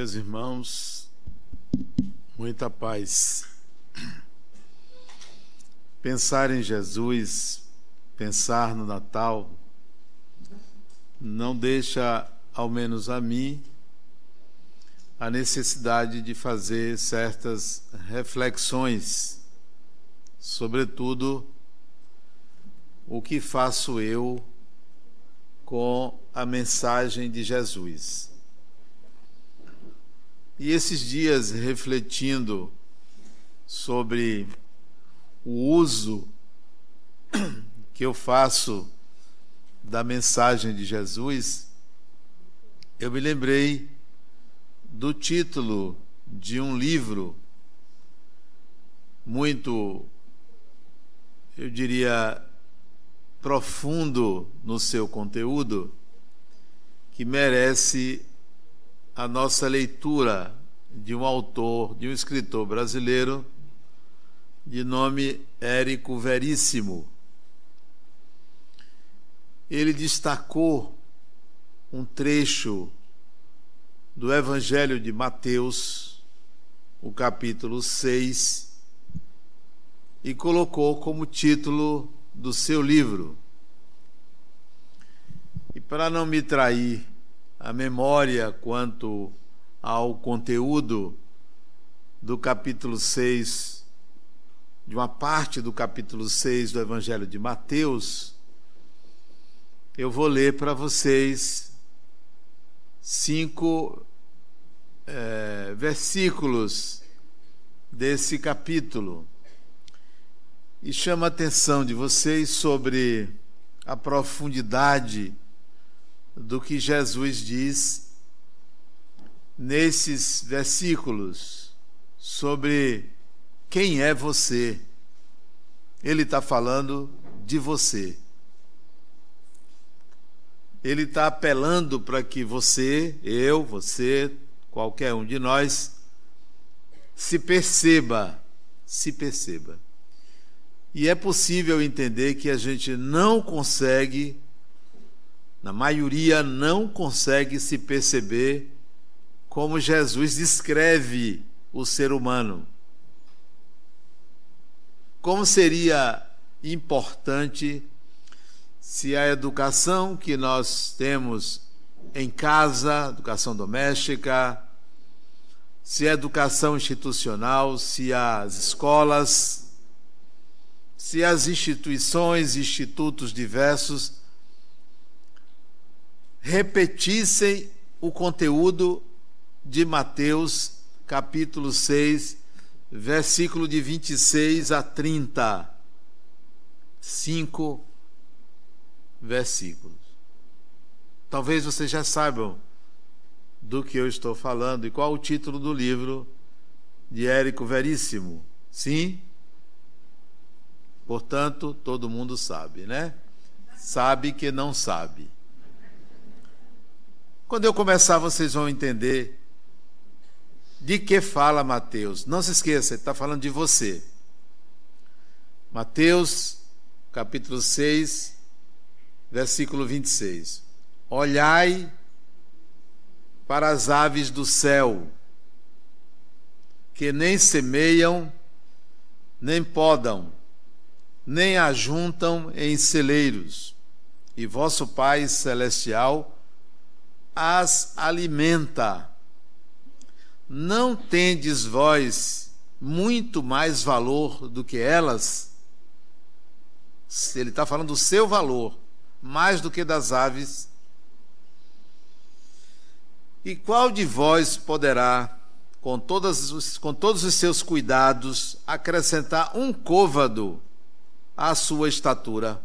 Meus irmãos, muita paz. Pensar em Jesus, pensar no Natal, não deixa, ao menos a mim, a necessidade de fazer certas reflexões, sobretudo o que faço eu com a mensagem de Jesus. E esses dias refletindo sobre o uso que eu faço da mensagem de Jesus, eu me lembrei do título de um livro muito, eu diria, profundo no seu conteúdo, que merece a nossa leitura de um autor, de um escritor brasileiro, de nome Érico Veríssimo. Ele destacou um trecho do Evangelho de Mateus, o capítulo 6, e colocou como título do seu livro. E para não me trair a memória quanto ao conteúdo do capítulo 6, de uma parte do capítulo 6 do Evangelho de Mateus, eu vou ler para vocês cinco é, versículos desse capítulo. E chama a atenção de vocês sobre a profundidade do que Jesus diz nesses versículos sobre quem é você. Ele está falando de você. Ele está apelando para que você, eu, você, qualquer um de nós, se perceba, se perceba. E é possível entender que a gente não consegue na maioria não consegue se perceber como Jesus descreve o ser humano. Como seria importante se a educação que nós temos em casa, educação doméstica, se a educação institucional, se as escolas, se as instituições, institutos diversos repetissem o conteúdo de Mateus, capítulo 6, versículo de 26 a 30. Cinco versículos. Talvez vocês já saibam do que eu estou falando e qual o título do livro de Érico Veríssimo. Sim? Portanto, todo mundo sabe, né? Sabe que não sabe. Quando eu começar, vocês vão entender de que fala Mateus. Não se esqueça, ele está falando de você. Mateus, capítulo 6, versículo 26. Olhai para as aves do céu, que nem semeiam, nem podam, nem ajuntam em celeiros, e vosso Pai celestial as alimenta. Não tendes vós muito mais valor do que elas? Ele está falando do seu valor, mais do que das aves. E qual de vós poderá, com, os, com todos os seus cuidados, acrescentar um côvado à sua estatura?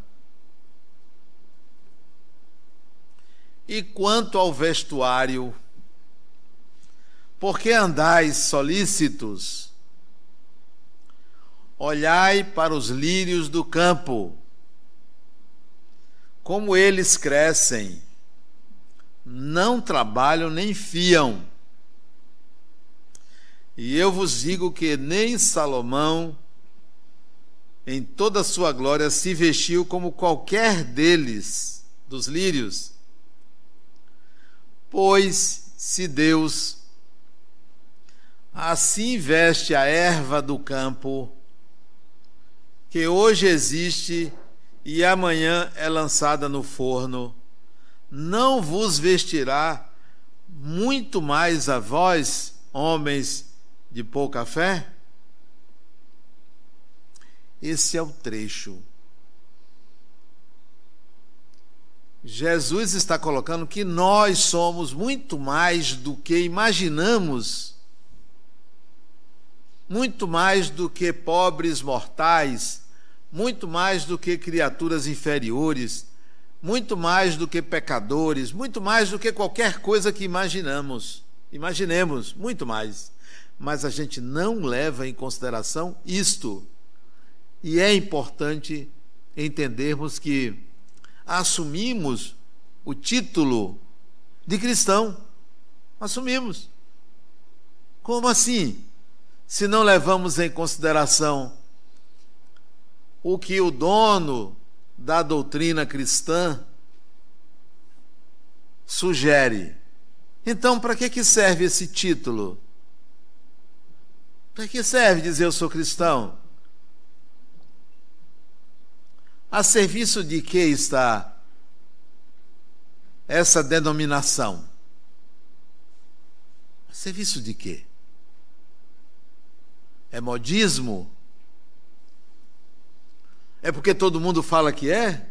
E quanto ao vestuário, por que andais solícitos? Olhai para os lírios do campo, como eles crescem, não trabalham nem fiam. E eu vos digo que nem Salomão, em toda a sua glória, se vestiu como qualquer deles, dos lírios. Pois se Deus Assim veste a erva do campo, que hoje existe e amanhã é lançada no forno, não vos vestirá muito mais a vós, homens de pouca fé? Esse é o trecho. Jesus está colocando que nós somos muito mais do que imaginamos, muito mais do que pobres mortais, muito mais do que criaturas inferiores, muito mais do que pecadores, muito mais do que qualquer coisa que imaginamos. Imaginemos, muito mais. Mas a gente não leva em consideração isto. E é importante entendermos que assumimos o título de cristão. Assumimos. Como assim? Se não levamos em consideração o que o dono da doutrina cristã sugere. Então, para que, que serve esse título? Para que serve dizer eu sou cristão? A serviço de que está essa denominação? A serviço de quê? É modismo? É porque todo mundo fala que é?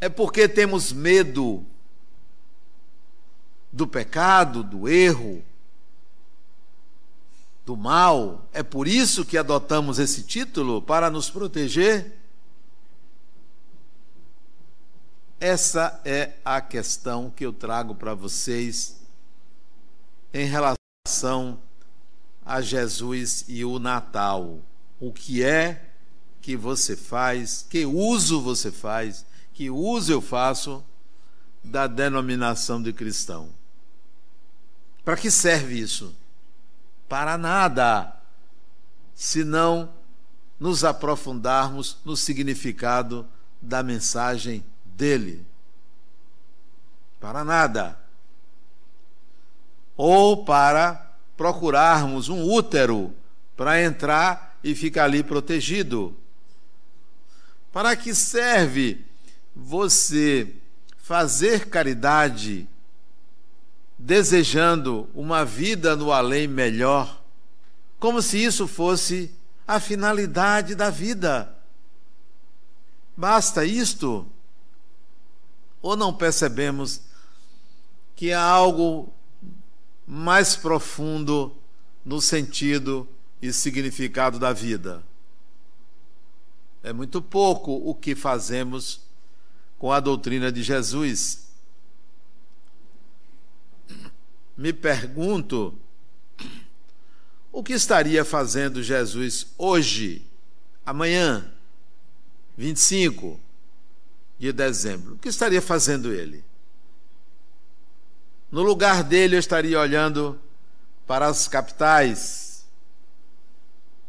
É porque temos medo do pecado, do erro, do mal. É por isso que adotamos esse título para nos proteger? Essa é a questão que eu trago para vocês em relação a Jesus e o Natal o que é que você faz, que uso você faz, que uso eu faço da denominação de cristão. Para que serve isso? Para nada, se não nos aprofundarmos no significado da mensagem dele. Para nada. Ou para procurarmos um útero para entrar e fica ali protegido. Para que serve você fazer caridade desejando uma vida no além melhor, como se isso fosse a finalidade da vida? Basta isto? Ou não percebemos que há algo mais profundo no sentido e significado da vida. É muito pouco o que fazemos com a doutrina de Jesus. Me pergunto o que estaria fazendo Jesus hoje, amanhã, 25 de dezembro? O que estaria fazendo ele? No lugar dele, eu estaria olhando para as capitais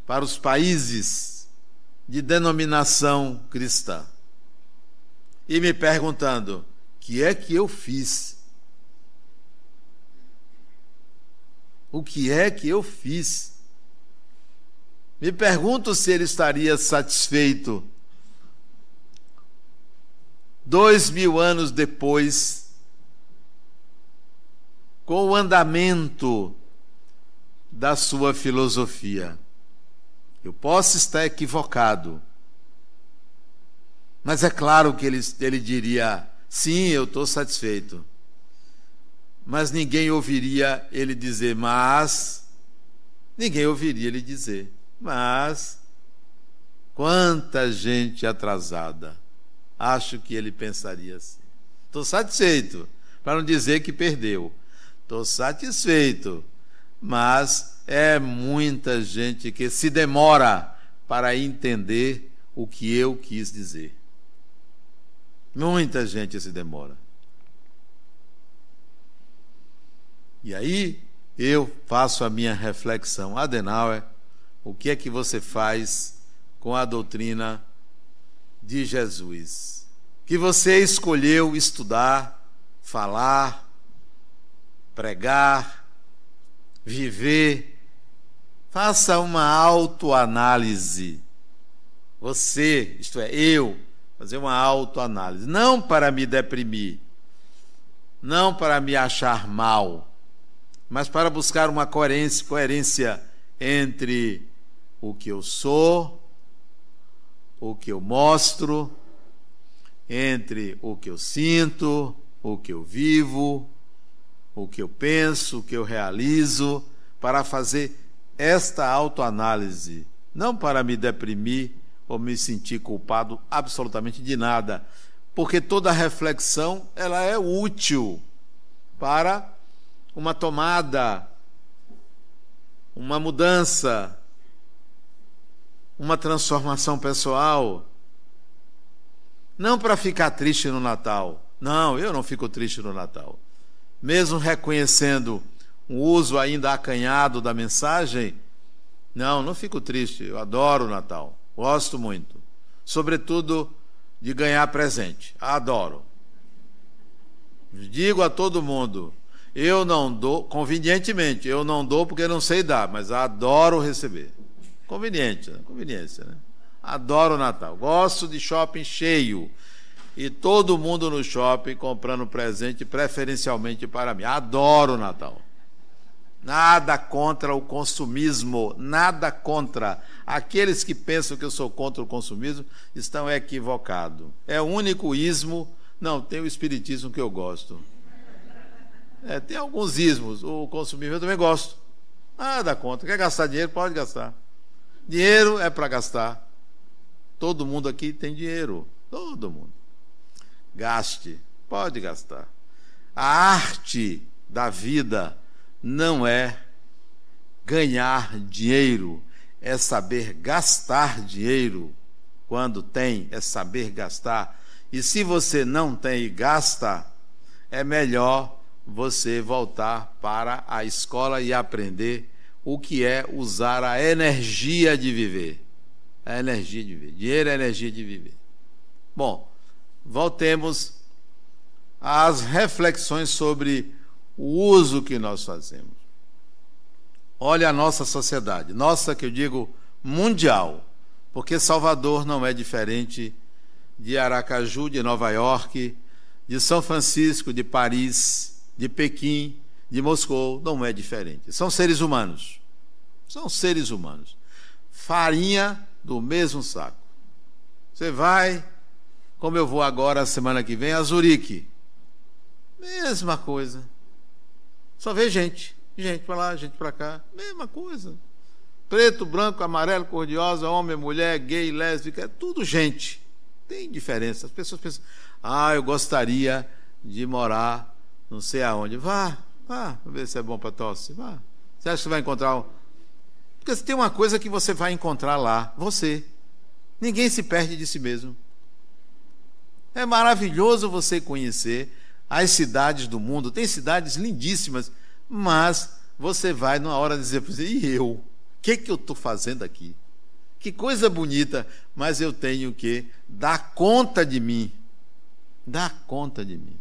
para os países de denominação cristã e me perguntando: que é que eu fiz? O que é que eu fiz? Me pergunto se ele estaria satisfeito dois mil anos depois, com o andamento da sua filosofia. Eu posso estar equivocado. Mas é claro que ele, ele diria: sim, eu estou satisfeito. Mas ninguém ouviria ele dizer, mas. Ninguém ouviria ele dizer, mas. Quanta gente atrasada. Acho que ele pensaria assim. Estou satisfeito, para não dizer que perdeu. Estou satisfeito, mas é muita gente que se demora para entender o que eu quis dizer. Muita gente se demora. E aí eu faço a minha reflexão. Adenauer, o que é que você faz com a doutrina de Jesus? Que você escolheu estudar, falar, pregar, viver. Faça uma autoanálise. Você, isto é, eu, fazer uma autoanálise. Não para me deprimir, não para me achar mal, mas para buscar uma coerência, coerência entre o que eu sou, o que eu mostro, entre o que eu sinto, o que eu vivo, o que eu penso, o que eu realizo, para fazer esta autoanálise, não para me deprimir ou me sentir culpado absolutamente de nada, porque toda reflexão ela é útil para uma tomada, uma mudança, uma transformação pessoal. Não para ficar triste no Natal. Não, eu não fico triste no Natal. Mesmo reconhecendo o uso ainda acanhado da mensagem, não, não fico triste. Eu adoro o Natal. Gosto muito. Sobretudo de ganhar presente. Adoro. Digo a todo mundo, eu não dou, convenientemente, eu não dou porque não sei dar, mas adoro receber. Conveniente, né? conveniência, né? Adoro o Natal. Gosto de shopping cheio. E todo mundo no shopping comprando presente, preferencialmente para mim. Adoro o Natal. Nada contra o consumismo, nada contra. Aqueles que pensam que eu sou contra o consumismo estão equivocados. É o único ismo. Não, tem o espiritismo que eu gosto. É, tem alguns ismos. O consumismo eu também gosto. Nada contra. Quer gastar dinheiro? Pode gastar. Dinheiro é para gastar. Todo mundo aqui tem dinheiro. Todo mundo. Gaste. Pode gastar. A arte da vida não é ganhar dinheiro, é saber gastar dinheiro. Quando tem, é saber gastar. E se você não tem e gasta, é melhor você voltar para a escola e aprender o que é usar a energia de viver. A energia de viver. Dinheiro é energia de viver. Bom, voltemos às reflexões sobre o uso que nós fazemos. Olha a nossa sociedade, nossa que eu digo mundial, porque Salvador não é diferente de Aracaju, de Nova York, de São Francisco, de Paris, de Pequim, de Moscou, não é diferente. São seres humanos. São seres humanos. Farinha do mesmo saco. Você vai, como eu vou agora, semana que vem, a Zurique. Mesma coisa. Só vê gente. Gente para lá, gente para cá. Mesma coisa. Preto, branco, amarelo, cor-de-rosa, homem, mulher, gay, lésbica, é tudo gente. Tem diferença. As pessoas pensam, ah, eu gostaria de morar não sei aonde. Vá, vá, ver se é bom para tosse. Vá. Você acha que vai encontrar um... Porque tem uma coisa que você vai encontrar lá, você. Ninguém se perde de si mesmo. É maravilhoso você conhecer as cidades do mundo. Tem cidades lindíssimas, mas você vai numa hora dizer para você, e eu? O que, que eu estou fazendo aqui? Que coisa bonita, mas eu tenho que dar conta de mim. Dar conta de mim.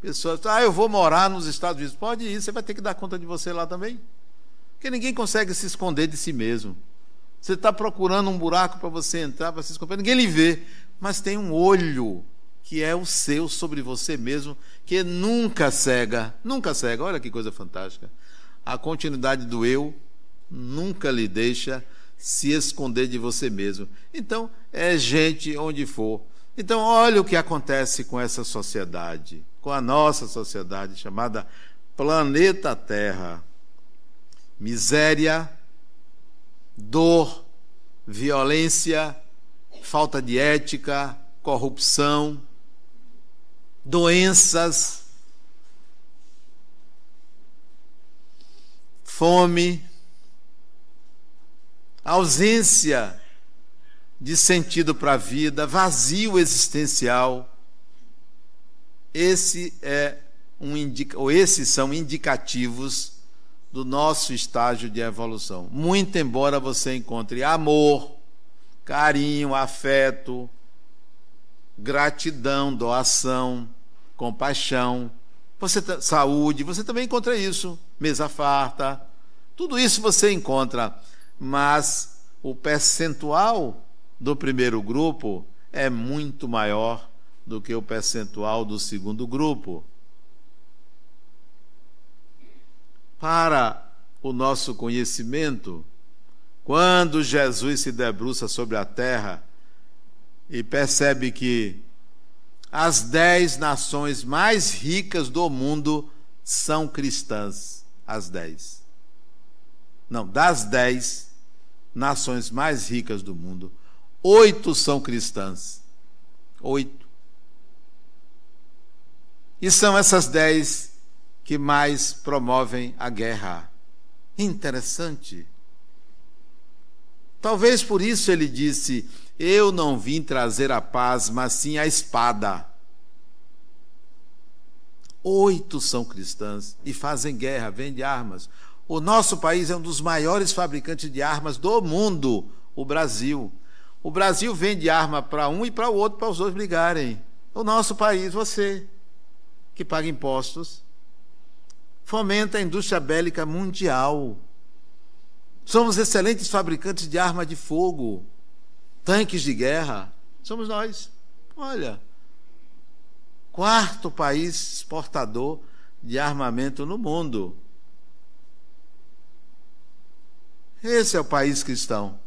Pessoas, ah, eu vou morar nos Estados Unidos. Pode ir, você vai ter que dar conta de você lá também. Porque ninguém consegue se esconder de si mesmo. Você está procurando um buraco para você entrar, para se esconder, ninguém lhe vê, mas tem um olho que é o seu sobre você mesmo, que nunca cega, nunca cega. Olha que coisa fantástica. A continuidade do eu nunca lhe deixa se esconder de você mesmo. Então, é gente onde for. Então, olha o que acontece com essa sociedade, com a nossa sociedade chamada planeta Terra. Miséria, dor, violência, falta de ética, corrupção, doenças, fome, ausência de sentido para a vida, vazio existencial. Esse é um indica, ou esses são indicativos do nosso estágio de evolução. Muito embora você encontre amor, carinho, afeto, gratidão, doação, compaixão. Você saúde, você também encontra isso, mesa farta. Tudo isso você encontra, mas o percentual do primeiro grupo é muito maior do que o percentual do segundo grupo. Para o nosso conhecimento, quando Jesus se debruça sobre a terra e percebe que as dez nações mais ricas do mundo são cristãs, as dez. Não, das dez nações mais ricas do mundo, oito são cristãs. Oito. E são essas dez que mais promovem a guerra. Interessante. Talvez por isso ele disse: Eu não vim trazer a paz, mas sim a espada. Oito são cristãs e fazem guerra, vendem armas. O nosso país é um dos maiores fabricantes de armas do mundo, o Brasil. O Brasil vende arma para um e para o outro, para os dois brigarem. O nosso país, você, que paga impostos, fomenta a indústria bélica mundial. Somos excelentes fabricantes de arma de fogo, tanques de guerra. Somos nós. Olha, quarto país exportador de armamento no mundo. Esse é o país cristão.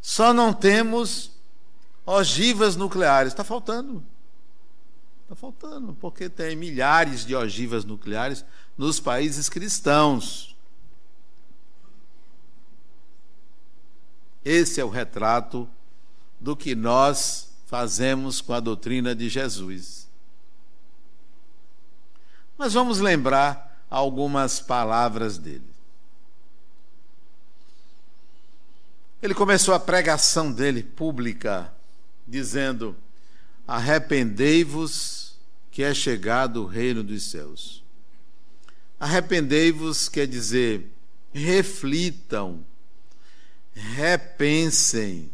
Só não temos ogivas nucleares. Está faltando. Está faltando, porque tem milhares de ogivas nucleares nos países cristãos. Esse é o retrato do que nós fazemos com a doutrina de Jesus. Mas vamos lembrar algumas palavras dele. Ele começou a pregação dele pública, dizendo: Arrependei-vos, que é chegado o reino dos céus. Arrependei-vos quer dizer, reflitam, repensem,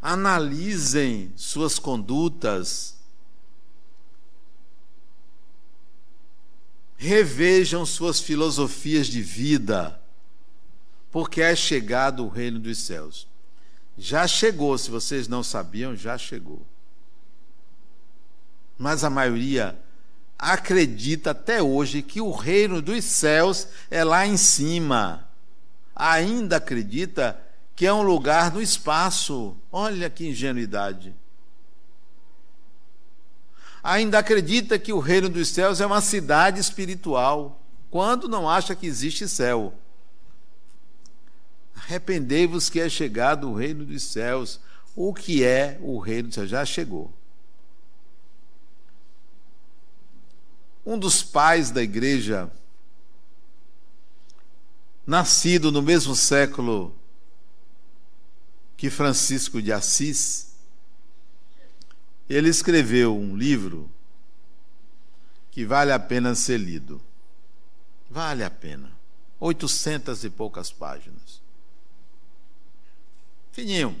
analisem suas condutas, revejam suas filosofias de vida porque é chegado o reino dos céus. Já chegou, se vocês não sabiam, já chegou. Mas a maioria acredita até hoje que o reino dos céus é lá em cima. Ainda acredita que é um lugar no espaço. Olha que ingenuidade. Ainda acredita que o reino dos céus é uma cidade espiritual, quando não acha que existe céu. Arrependei-vos que é chegado o reino dos céus. O que é o reino dos céus? Já chegou. Um dos pais da igreja, nascido no mesmo século que Francisco de Assis, ele escreveu um livro que vale a pena ser lido. Vale a pena. Oitocentas e poucas páginas. Fininho.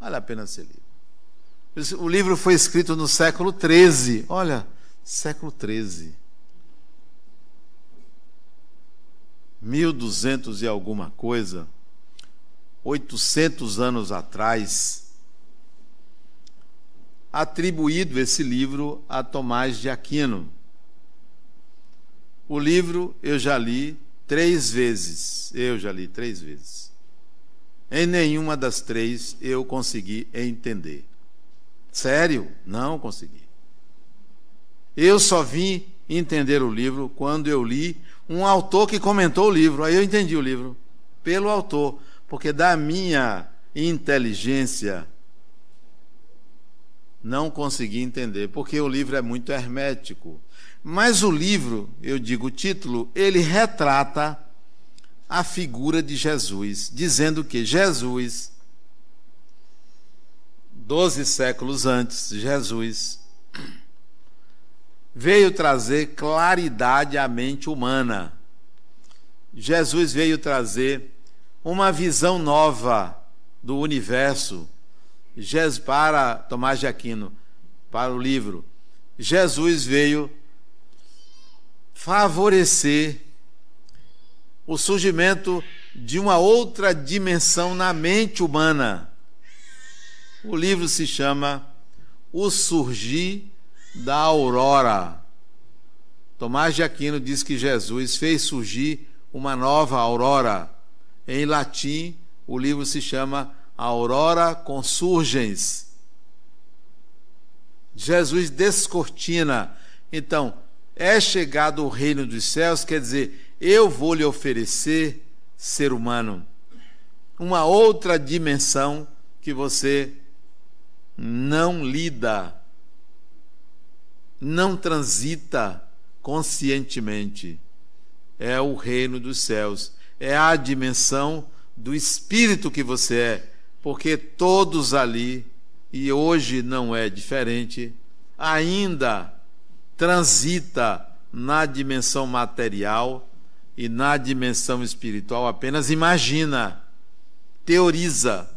Vale a pena ser lido. O livro foi escrito no século XIII. Olha, século XIII. 1200 e alguma coisa, 800 anos atrás, atribuído esse livro a Tomás de Aquino. O livro eu já li três vezes. Eu já li três vezes. Em nenhuma das três eu consegui entender. Sério? Não consegui. Eu só vim entender o livro quando eu li um autor que comentou o livro. Aí eu entendi o livro pelo autor, porque da minha inteligência não consegui entender, porque o livro é muito hermético. Mas o livro, eu digo o título, ele retrata a figura de Jesus, dizendo que Jesus, doze séculos antes, Jesus veio trazer claridade à mente humana. Jesus veio trazer uma visão nova do universo. Para Tomás de Aquino, para o livro. Jesus veio favorecer o surgimento de uma outra dimensão na mente humana. O livro se chama O Surgir da Aurora. Tomás de Aquino diz que Jesus fez surgir uma nova aurora. Em latim, o livro se chama Aurora Consurgens. Jesus descortina. Então, é chegado o reino dos céus, quer dizer, eu vou lhe oferecer, ser humano, uma outra dimensão que você não lida, não transita conscientemente. É o reino dos céus, é a dimensão do espírito que você é, porque todos ali, e hoje não é diferente, ainda transita na dimensão material e na dimensão espiritual apenas. Imagina, teoriza,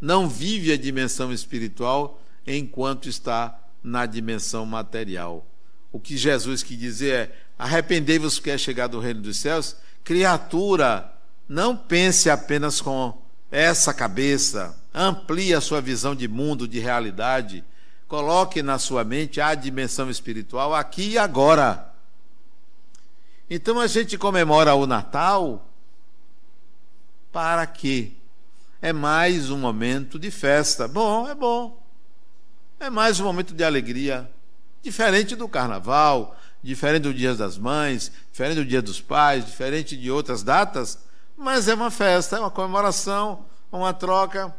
não vive a dimensão espiritual enquanto está na dimensão material. O que Jesus quis dizer é: arrependei-vos que é chegado o reino dos céus. Criatura, não pense apenas com essa cabeça, amplie a sua visão de mundo, de realidade Coloque na sua mente a dimensão espiritual aqui e agora. Então a gente comemora o Natal para quê? É mais um momento de festa. Bom, é bom. É mais um momento de alegria. Diferente do carnaval, diferente do Dia das Mães, diferente do Dia dos Pais, diferente de outras datas, mas é uma festa, é uma comemoração, uma troca.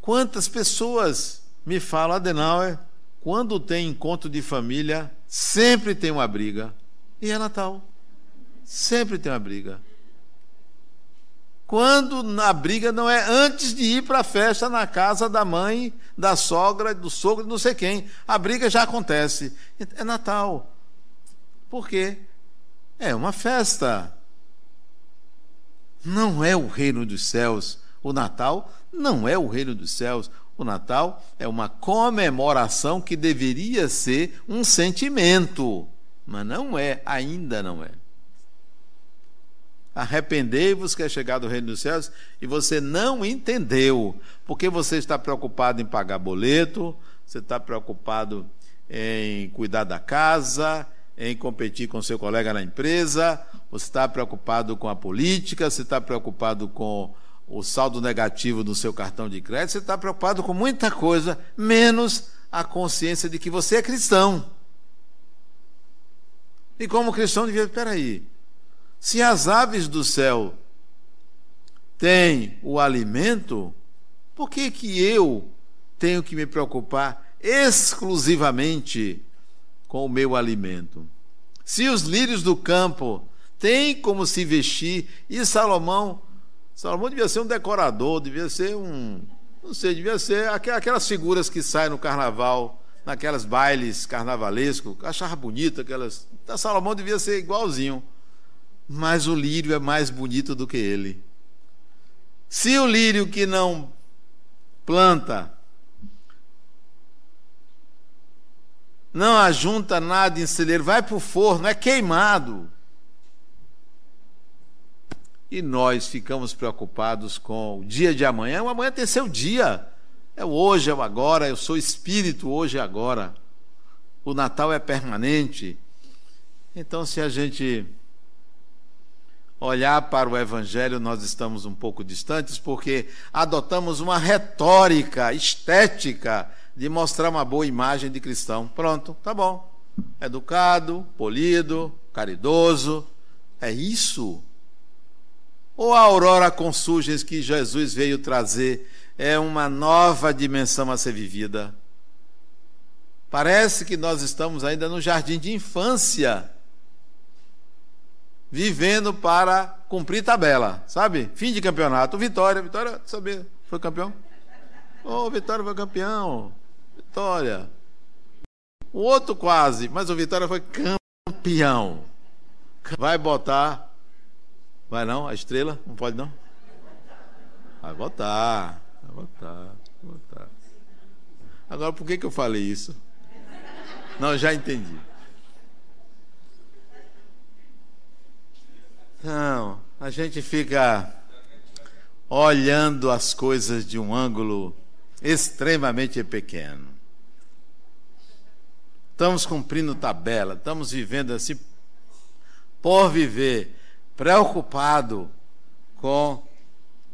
Quantas pessoas me falam, Adenauer, quando tem encontro de família, sempre tem uma briga. E é Natal. Sempre tem uma briga. Quando a briga não é antes de ir para a festa na casa da mãe, da sogra, do sogro, não sei quem. A briga já acontece. É Natal. Por quê? É uma festa. Não é o reino dos céus. O Natal não é o reino dos céus. O Natal é uma comemoração que deveria ser um sentimento, mas não é, ainda não é. Arrependei-vos que é chegado o reino dos céus e você não entendeu, porque você está preocupado em pagar boleto, você está preocupado em cuidar da casa, em competir com seu colega na empresa, você está preocupado com a política, você está preocupado com o saldo negativo do seu cartão de crédito, você está preocupado com muita coisa, menos a consciência de que você é cristão. E como cristão devia, peraí, se as aves do céu têm o alimento, por que que eu tenho que me preocupar exclusivamente com o meu alimento? Se os lírios do campo têm como se vestir, e Salomão Salomão devia ser um decorador, devia ser um. Não sei, devia ser aquelas figuras que saem no carnaval, naquelas bailes carnavalescos. Achava bonito aquelas. Então, Salomão devia ser igualzinho. Mas o lírio é mais bonito do que ele. Se o lírio que não planta, não ajunta nada em celeiro, vai para o forno, é queimado. E nós ficamos preocupados com o dia de amanhã. O amanhã tem seu dia. É hoje, é o agora. Eu sou espírito hoje e agora. O Natal é permanente. Então, se a gente olhar para o Evangelho, nós estamos um pouco distantes, porque adotamos uma retórica estética de mostrar uma boa imagem de cristão. Pronto, tá bom. Educado, polido, caridoso. É isso ou a aurora com surgens que Jesus veio trazer é uma nova dimensão a ser vivida? Parece que nós estamos ainda no jardim de infância, vivendo para cumprir tabela, sabe? Fim de campeonato. Vitória, Vitória, saber, foi campeão? Ô, oh, Vitória foi campeão. Vitória. O outro quase, mas o Vitória foi campeão. Vai botar Vai não? A estrela? Não pode não? Vai votar. Vai votar. Vai votar. Agora, por que, que eu falei isso? Não, já entendi. Não, a gente fica olhando as coisas de um ângulo extremamente pequeno. Estamos cumprindo tabela, estamos vivendo assim por viver, preocupado com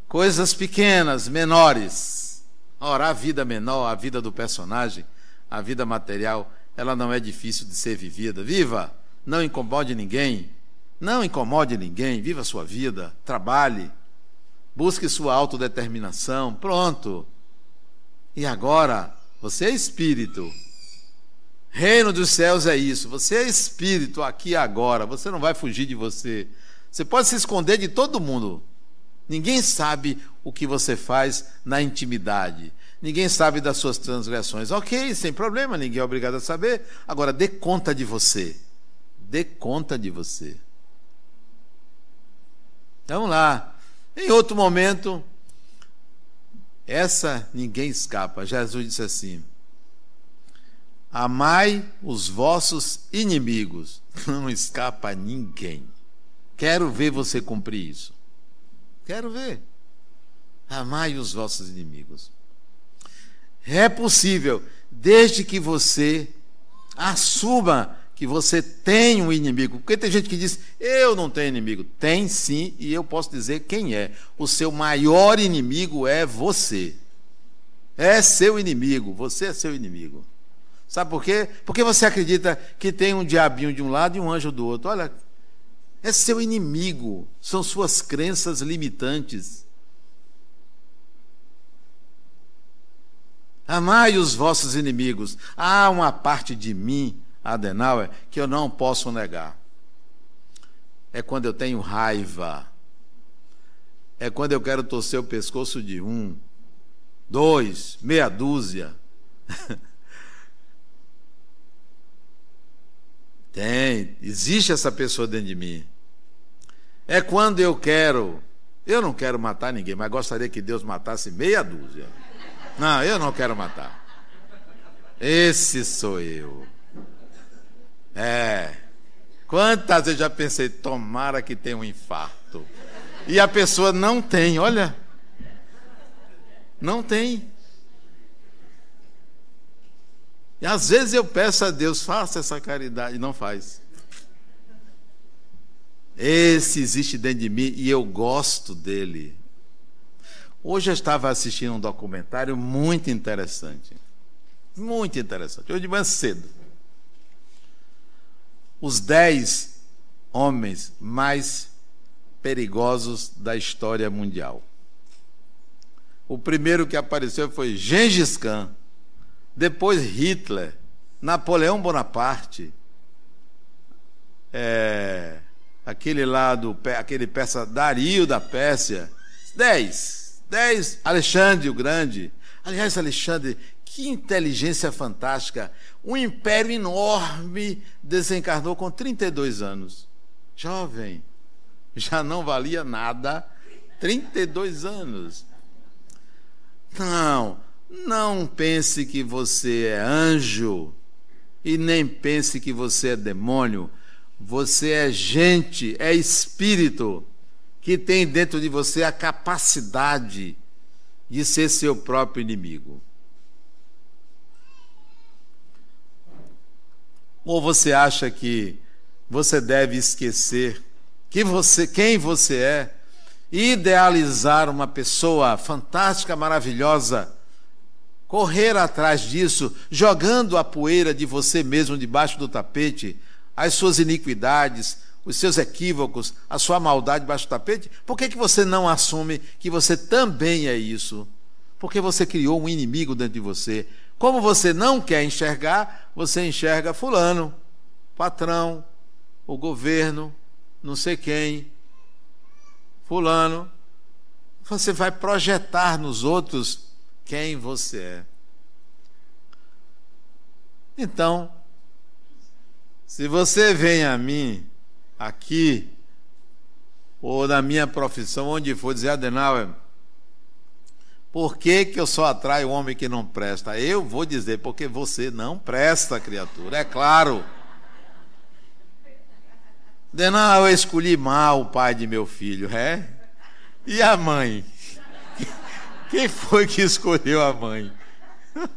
coisas pequenas, menores. Ora, a vida menor, a vida do personagem, a vida material, ela não é difícil de ser vivida. Viva! Não incomode ninguém. Não incomode ninguém. Viva a sua vida. Trabalhe. Busque sua autodeterminação. Pronto. E agora, você é espírito. Reino dos céus é isso. Você é espírito aqui e agora. Você não vai fugir de você. Você pode se esconder de todo mundo. Ninguém sabe o que você faz na intimidade. Ninguém sabe das suas transgressões. Ok, sem problema, ninguém é obrigado a saber. Agora, dê conta de você. Dê conta de você. Vamos lá. Em outro momento, essa ninguém escapa. Jesus disse assim: Amai os vossos inimigos. Não escapa ninguém. Quero ver você cumprir isso. Quero ver. Amai os vossos inimigos. É possível, desde que você assuma que você tem um inimigo. Porque tem gente que diz, eu não tenho inimigo. Tem sim, e eu posso dizer quem é. O seu maior inimigo é você. É seu inimigo, você é seu inimigo. Sabe por quê? Porque você acredita que tem um diabinho de um lado e um anjo do outro. Olha, é seu inimigo, são suas crenças limitantes. Amai os vossos inimigos. Há uma parte de mim Adenauer, que eu não posso negar. É quando eu tenho raiva. É quando eu quero torcer o pescoço de um, dois, meia dúzia. Tem, existe essa pessoa dentro de mim. É quando eu quero, eu não quero matar ninguém, mas gostaria que Deus matasse meia dúzia. Não, eu não quero matar. Esse sou eu. É. Quantas vezes já pensei, tomara que tenha um infarto. E a pessoa não tem, olha. Não tem. E às vezes eu peço a Deus, faça essa caridade, e não faz. Esse existe dentro de mim e eu gosto dele. Hoje eu estava assistindo um documentário muito interessante. Muito interessante. Hoje de manhã cedo os dez homens mais perigosos da história mundial. O primeiro que apareceu foi Gengis Khan, depois Hitler, Napoleão Bonaparte, é, aquele lá do aquele peça Dario da Pérsia, dez, dez, Alexandre o Grande. Aliás, Alexandre, que inteligência fantástica! Um império enorme desencarnou com 32 anos. Jovem, já não valia nada. 32 anos. Não, não pense que você é anjo e nem pense que você é demônio. Você é gente, é espírito que tem dentro de você a capacidade de ser seu próprio inimigo. Ou você acha que você deve esquecer que você, quem você é, idealizar uma pessoa fantástica, maravilhosa, correr atrás disso, jogando a poeira de você mesmo debaixo do tapete, as suas iniquidades, os seus equívocos, a sua maldade debaixo do tapete? Por que, que você não assume que você também é isso? Porque você criou um inimigo dentro de você. Como você não quer enxergar, você enxerga fulano, patrão, o governo, não sei quem, fulano. Você vai projetar nos outros quem você é. Então, se você vem a mim aqui, ou na minha profissão, onde for, dizer, Adenauer, Por que, que eu só atraio o homem que não presta? Eu vou dizer, porque você não presta, criatura, é claro. Não, eu escolhi mal o pai de meu filho, é? E a mãe? Quem foi que escolheu a mãe?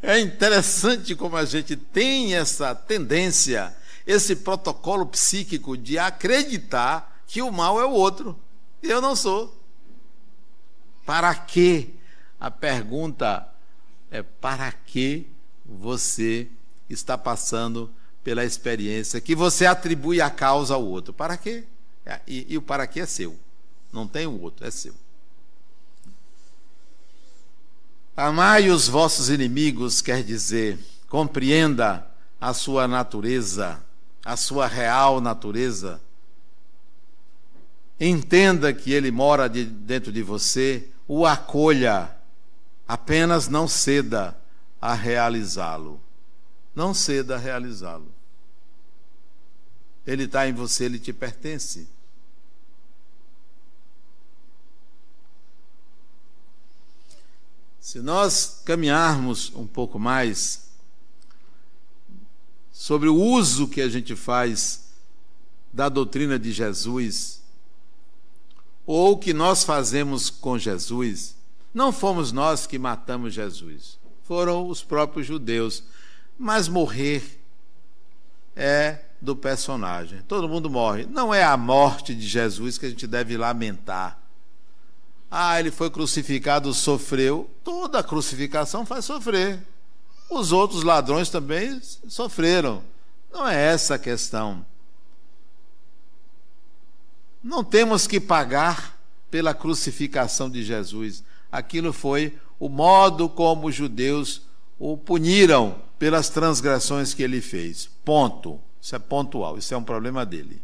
É interessante como a gente tem essa tendência, esse protocolo psíquico de acreditar que o mal é o outro. Eu não sou. Para que? A pergunta é: para que você está passando pela experiência que você atribui a causa ao outro? Para quê? É, e, e o para quê é seu. Não tem o outro, é seu. Amai os vossos inimigos quer dizer, compreenda a sua natureza, a sua real natureza. Entenda que ele mora de, dentro de você, o acolha, apenas não ceda a realizá-lo. Não ceda a realizá-lo. Ele está em você, ele te pertence. Se nós caminharmos um pouco mais sobre o uso que a gente faz da doutrina de Jesus, ou o que nós fazemos com Jesus, não fomos nós que matamos Jesus, foram os próprios judeus. Mas morrer é do personagem. Todo mundo morre. Não é a morte de Jesus que a gente deve lamentar ah, ele foi crucificado, sofreu. Toda crucificação faz sofrer. Os outros ladrões também sofreram. Não é essa a questão. Não temos que pagar pela crucificação de Jesus. Aquilo foi o modo como os judeus o puniram pelas transgressões que ele fez. Ponto. Isso é pontual, isso é um problema dele.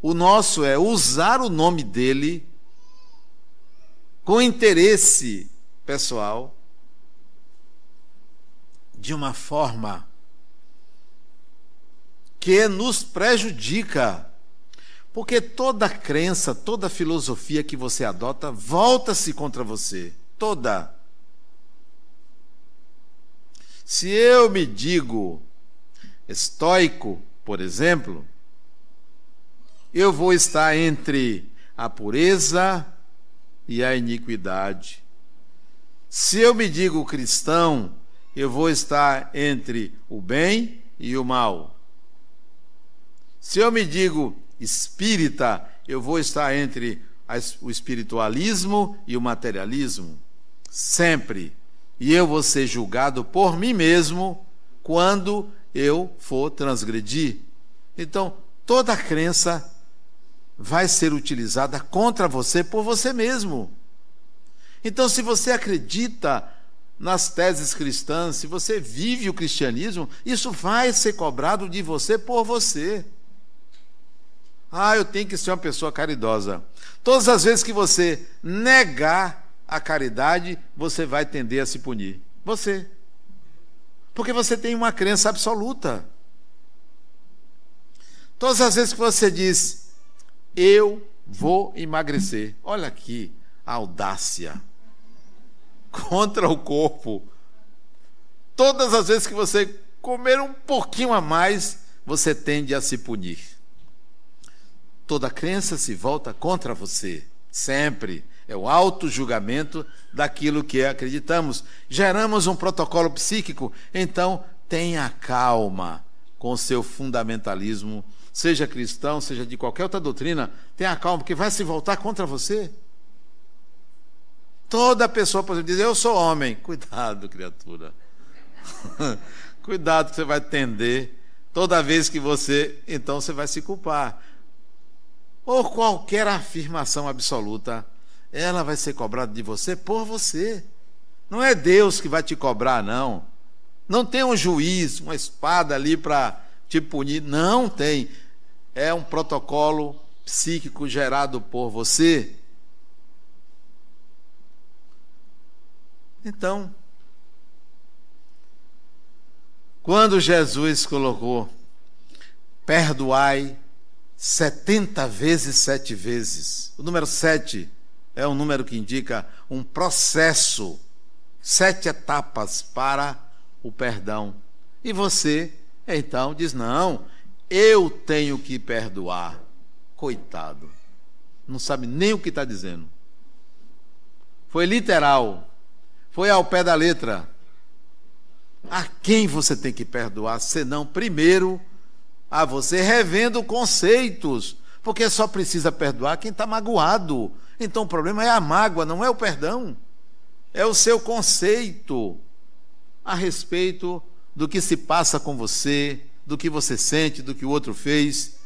O nosso é usar o nome dele com interesse pessoal, de uma forma que nos prejudica. Porque toda crença, toda filosofia que você adota volta-se contra você. Toda. Se eu me digo estoico, por exemplo, eu vou estar entre a pureza e a iniquidade. Se eu me digo cristão, eu vou estar entre o bem e o mal. Se eu me digo espírita, eu vou estar entre o espiritualismo e o materialismo. Sempre. E eu vou ser julgado por mim mesmo quando eu for transgredir. Então, toda crença vai ser utilizada contra você por você mesmo. Então, se você acredita nas teses cristãs, se você vive o cristianismo, isso vai ser cobrado de você por você. Ah, eu tenho que ser uma pessoa caridosa. Todas as vezes que você negar a caridade, você vai tender a se punir. Você. Porque você tem uma crença absoluta. Todas as vezes que você diz, eu vou emagrecer. Olha aqui a audácia contra o corpo. Todas as vezes que você comer um pouquinho a mais, você tende a se punir. Toda crença se volta contra você, sempre. É o auto-julgamento daquilo que acreditamos. Geramos um protocolo psíquico, então tenha calma com seu fundamentalismo seja cristão, seja de qualquer outra doutrina, tenha calma, porque vai se voltar contra você. Toda pessoa pode dizer, eu sou homem. Cuidado, criatura. Cuidado que você vai tender. Toda vez que você, então você vai se culpar. Ou qualquer afirmação absoluta, ela vai ser cobrada de você por você. Não é Deus que vai te cobrar, não. Não tem um juiz, uma espada ali para te punir. Não tem é um protocolo psíquico gerado por você. Então, quando Jesus colocou, perdoai setenta vezes sete vezes, o número sete é um número que indica um processo, sete etapas para o perdão. E você, então, diz: não, eu tenho que perdoar. Coitado, não sabe nem o que está dizendo. Foi literal, foi ao pé da letra. A quem você tem que perdoar, senão primeiro a você revendo conceitos, porque só precisa perdoar quem está magoado. Então o problema é a mágoa, não é o perdão. É o seu conceito a respeito do que se passa com você, do que você sente, do que o outro fez.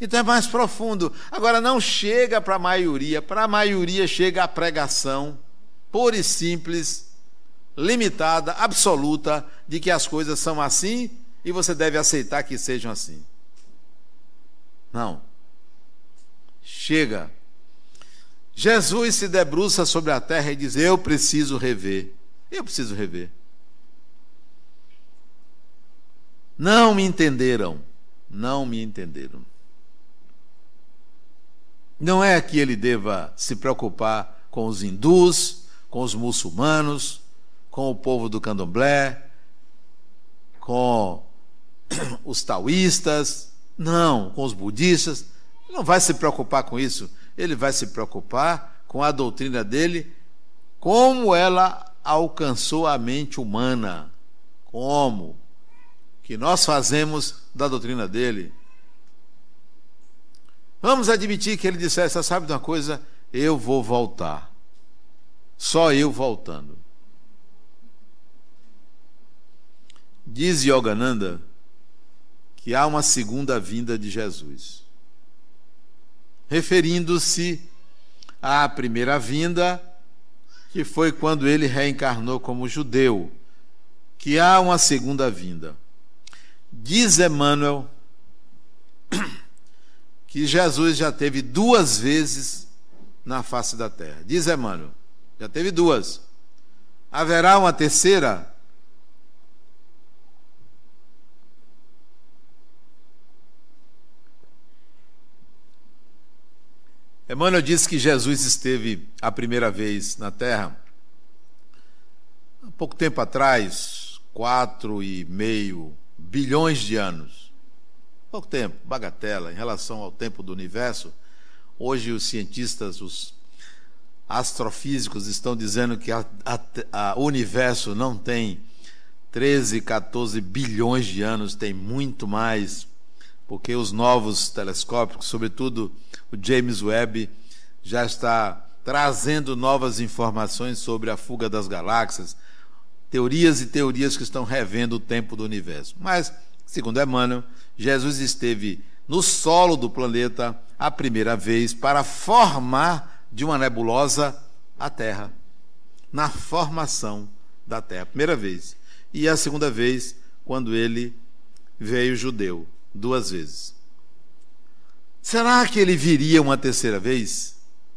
Então é mais profundo. Agora não chega para a maioria, para a maioria chega a pregação pura e simples, limitada, absoluta, de que as coisas são assim e você deve aceitar que sejam assim. Não. Chega. Jesus se debruça sobre a terra e diz: Eu preciso rever. Eu preciso rever. Não me entenderam. Não me entenderam. Não é que ele deva se preocupar com os hindus, com os muçulmanos, com o povo do candomblé, com os taoístas, não, com os budistas. Não vai se preocupar com isso. Ele vai se preocupar com a doutrina dele, como ela alcançou a mente humana. Como? Que nós fazemos da doutrina dele. Vamos admitir que ele dissesse: sabe de uma coisa? Eu vou voltar. Só eu voltando. Diz Yogananda que há uma segunda vinda de Jesus. Referindo-se à primeira vinda, que foi quando ele reencarnou como judeu, que há uma segunda vinda. Diz Emmanuel que Jesus já teve duas vezes na face da terra. Diz Emmanuel, já teve duas. Haverá uma terceira? Emmanuel diz que Jesus esteve a primeira vez na Terra há pouco tempo atrás, quatro e meio bilhões de anos. Pouco tempo, bagatela, em relação ao tempo do universo. Hoje os cientistas, os astrofísicos estão dizendo que o universo não tem 13, 14 bilhões de anos, tem muito mais porque os novos telescópios, sobretudo o James Webb, já está trazendo novas informações sobre a fuga das galáxias, teorias e teorias que estão revendo o tempo do universo. Mas, segundo Emmanuel, Jesus esteve no solo do planeta a primeira vez para formar de uma nebulosa a Terra. Na formação da Terra, primeira vez. E a segunda vez, quando ele veio judeu duas vezes. Será que ele viria uma terceira vez?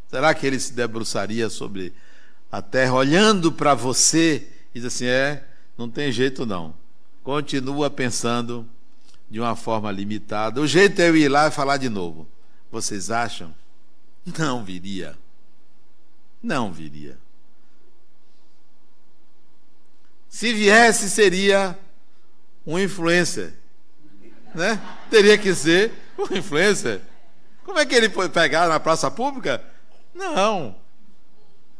Será que ele se debruçaria sobre a terra, olhando para você e diz assim: é, não tem jeito não. Continua pensando de uma forma limitada. O jeito é eu ir lá e falar de novo. Vocês acham? Não viria. Não viria. Se viesse, seria um influencer né? Teria que ser um influencer. Como é que ele foi pegar na praça pública? Não.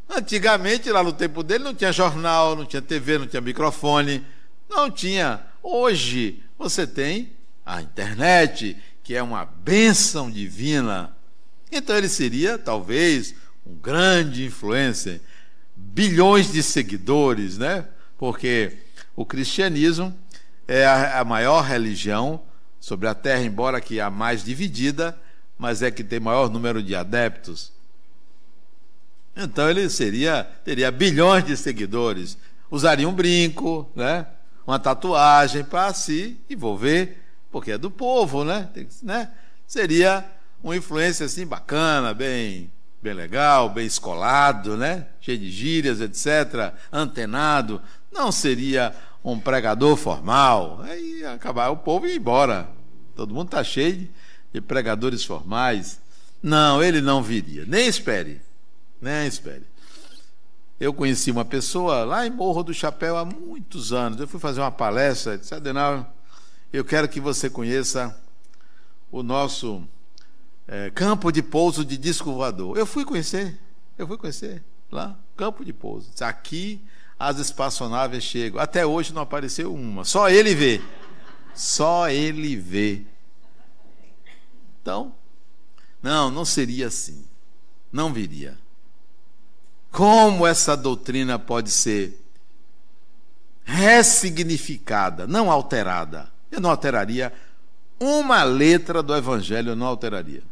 Antigamente, lá no tempo dele, não tinha jornal, não tinha TV, não tinha microfone, não tinha. Hoje, você tem a internet, que é uma bênção divina. Então, ele seria, talvez, um grande influencer, bilhões de seguidores, né? Porque o cristianismo é a, maior religião sobre a terra, embora que a mais dividida, mas é que tem maior número de adeptos. Então ele seria teria bilhões de seguidores, usaria um brinco, né? Uma tatuagem para se envolver, porque é do povo, né? Tem, né? Seria uma influência assim bacana, bem bem legal, bem escolado, né? Cheio de gírias, etc, antenado. Não seria um pregador formal, aí acabar o povo ir embora. Todo mundo está cheio de pregadores formais. Não, ele não viria. Nem espere. Nem espere. Eu conheci uma pessoa lá em Morro do Chapéu há muitos anos. Eu fui fazer uma palestra, disse, Adenal, eu quero que você conheça o nosso é, campo de pouso de disco voador. Eu fui conhecer, eu fui conhecer lá, campo de pouso. Aqui as espaçonaves chegam. Até hoje não apareceu uma. Só ele vê. Só ele vê. Então, não, não seria assim. Não viria. Como essa doutrina pode ser ressignificada, não alterada? Eu não alteraria uma letra do evangelho, eu não alteraria.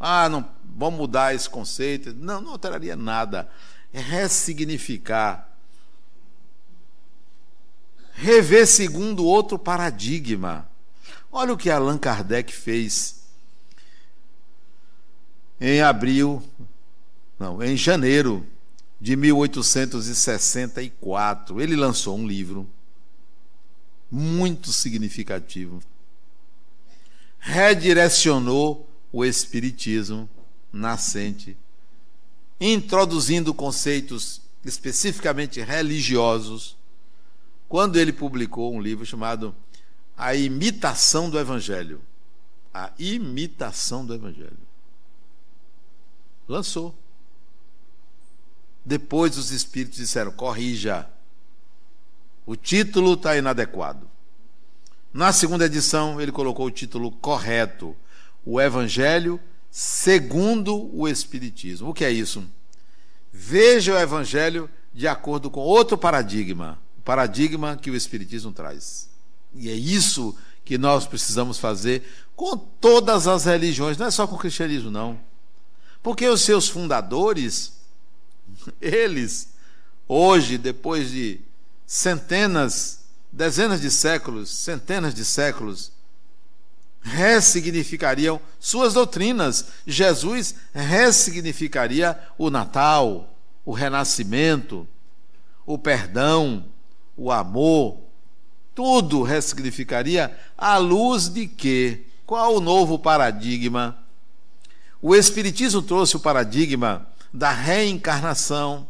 Ah, não, vamos mudar esse conceito. Não, não alteraria nada. É ressignificar rever segundo outro paradigma. Olha o que Allan Kardec fez em abril, não, em janeiro de 1864. Ele lançou um livro muito significativo. Redirecionou o espiritismo nascente, introduzindo conceitos especificamente religiosos quando ele publicou um livro chamado A Imitação do Evangelho. A Imitação do Evangelho. Lançou. Depois os espíritos disseram: corrija. O título está inadequado. Na segunda edição, ele colocou o título correto: O Evangelho segundo o Espiritismo. O que é isso? Veja o Evangelho de acordo com outro paradigma paradigma que o Espiritismo traz. E é isso que nós precisamos fazer com todas as religiões, não é só com o cristianismo, não. Porque os seus fundadores, eles, hoje, depois de centenas, dezenas de séculos, centenas de séculos, ressignificariam suas doutrinas. Jesus ressignificaria o Natal, o renascimento, o perdão, o amor, tudo ressignificaria à luz de quê? Qual o novo paradigma? O Espiritismo trouxe o paradigma da reencarnação,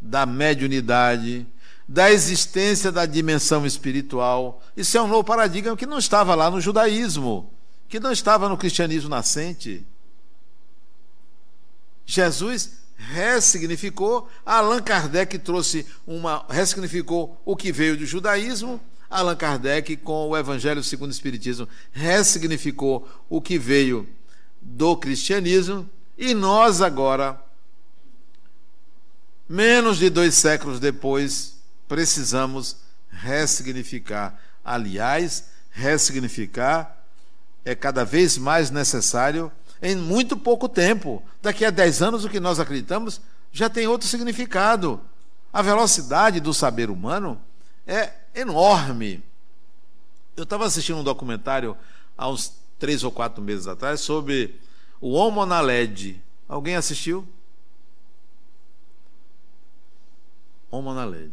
da mediunidade, da existência da dimensão espiritual. Isso é um novo paradigma que não estava lá no judaísmo, que não estava no cristianismo nascente. Jesus ressignificou. Allan Kardec trouxe uma. ressignificou o que veio do judaísmo. Allan Kardec, com o Evangelho segundo o Espiritismo, ressignificou o que veio do cristianismo. E nós agora, menos de dois séculos depois, precisamos ressignificar. Aliás, ressignificar é cada vez mais necessário em muito pouco tempo. Daqui a 10 anos, o que nós acreditamos já tem outro significado. A velocidade do saber humano é enorme. Eu estava assistindo um documentário há uns três ou quatro meses atrás sobre o Homo na LED. Alguém assistiu? Homo na LED.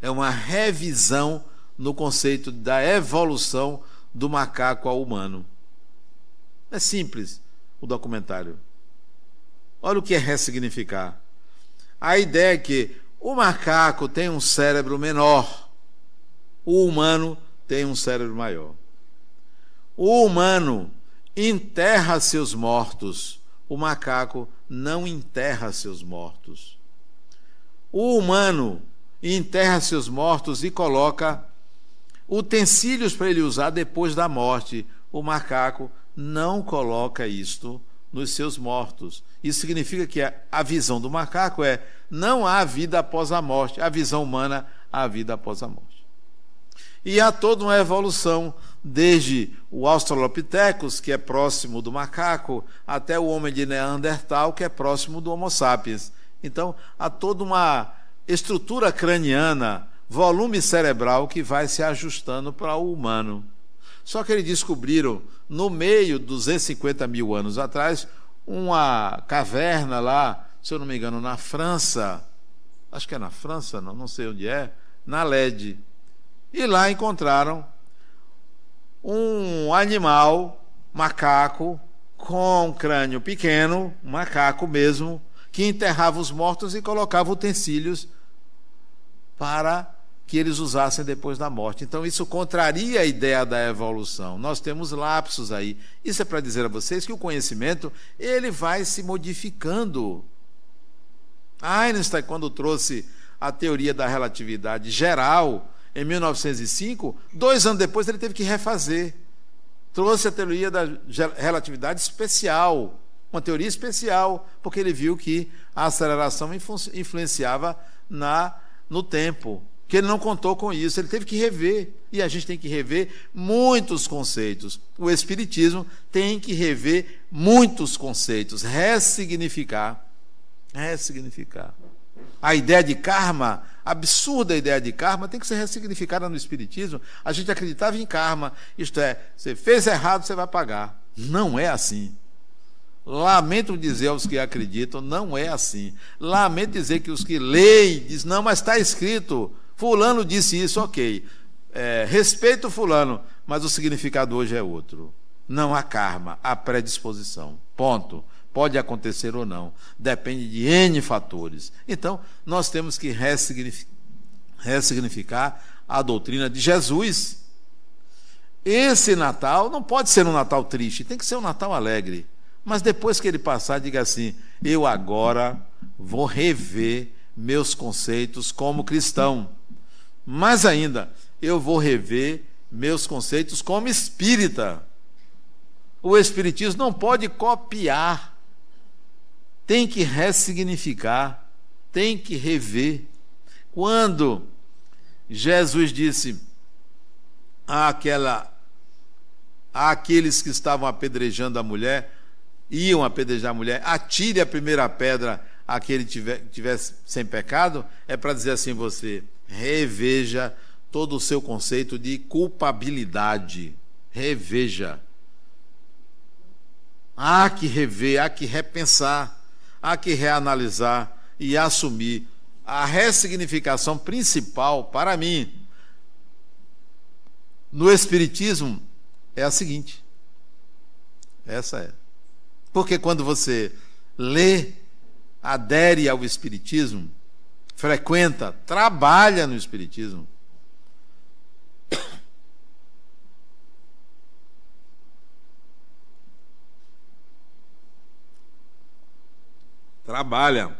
É uma revisão no conceito da evolução do macaco ao humano. É simples o documentário. Olha o que é ressignificar. A ideia é que o macaco tem um cérebro menor, o humano tem um cérebro maior. O humano enterra seus mortos, o macaco não enterra seus mortos. O humano enterra seus mortos e coloca utensílios para ele usar depois da morte. O macaco não coloca isto nos seus mortos. Isso significa que a visão do macaco é não há vida após a morte, a visão humana há vida após a morte. E há toda uma evolução, desde o Australopithecus, que é próximo do macaco, até o homem de Neandertal, que é próximo do Homo sapiens. Então, há toda uma estrutura craniana, volume cerebral que vai se ajustando para o humano. Só que eles descobriram, no meio, 250 mil anos atrás, uma caverna lá, se eu não me engano, na França, acho que é na França, não, não sei onde é, na LED. E lá encontraram um animal, macaco, com um crânio pequeno, macaco mesmo, que enterrava os mortos e colocava utensílios para que eles usassem depois da morte. Então isso contraria a ideia da evolução. Nós temos lapsos aí. Isso é para dizer a vocês que o conhecimento ele vai se modificando. Einstein quando trouxe a teoria da relatividade geral em 1905, dois anos depois ele teve que refazer. Trouxe a teoria da relatividade especial, uma teoria especial, porque ele viu que a aceleração influenciava na no tempo que ele não contou com isso, ele teve que rever. E a gente tem que rever muitos conceitos. O Espiritismo tem que rever muitos conceitos, ressignificar. Ressignificar. A ideia de karma, absurda ideia de karma, tem que ser ressignificada no Espiritismo. A gente acreditava em karma, isto é, você fez errado, você vai pagar. Não é assim. Lamento dizer aos que acreditam, não é assim. Lamento dizer que os que leem, diz não, mas está escrito. Fulano disse isso, ok. É, respeito Fulano, mas o significado hoje é outro. Não há karma, há predisposição. Ponto. Pode acontecer ou não. Depende de N fatores. Então, nós temos que ressignificar, ressignificar a doutrina de Jesus. Esse Natal não pode ser um Natal triste, tem que ser um Natal alegre. Mas depois que ele passar, diga assim: eu agora vou rever meus conceitos como cristão. Mais ainda, eu vou rever meus conceitos como espírita. O espiritismo não pode copiar, tem que ressignificar, tem que rever. Quando Jesus disse àquela àqueles que estavam apedrejando a mulher, iam apedrejar a mulher, atire a primeira pedra àquele que tivesse sem pecado, é para dizer assim você, reveja todo o seu conceito de culpabilidade. Reveja. Há que rever, há que repensar, há que reanalisar e assumir. A ressignificação principal, para mim, no Espiritismo, é a seguinte. Essa é. Porque quando você lê, adere ao Espiritismo, frequenta, trabalha no Espiritismo. Trabalha.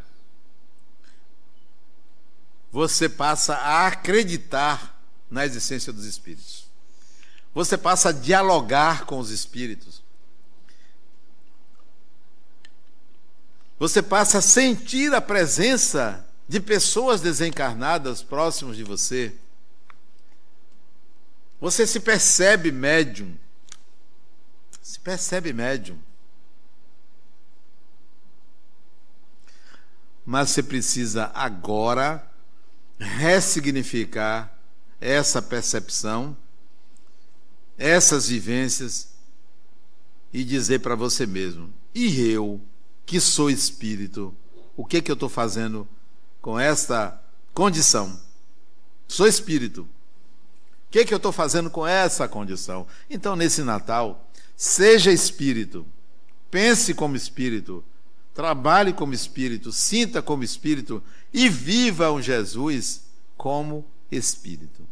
Você passa a acreditar na existência dos espíritos. Você passa a dialogar com os espíritos. Você passa a sentir a presença de pessoas desencarnadas próximos de você. Você se percebe médium. Se percebe médium. Mas você precisa agora ressignificar essa percepção, essas vivências e dizer para você mesmo: e eu, que sou espírito, o que, que eu estou fazendo com esta condição. Sou espírito. O que, que eu estou fazendo com essa condição? Então, nesse Natal, seja espírito, pense como espírito, trabalhe como espírito, sinta como espírito e viva um Jesus como espírito.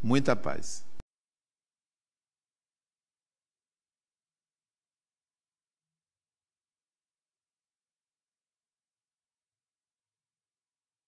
Muita paz.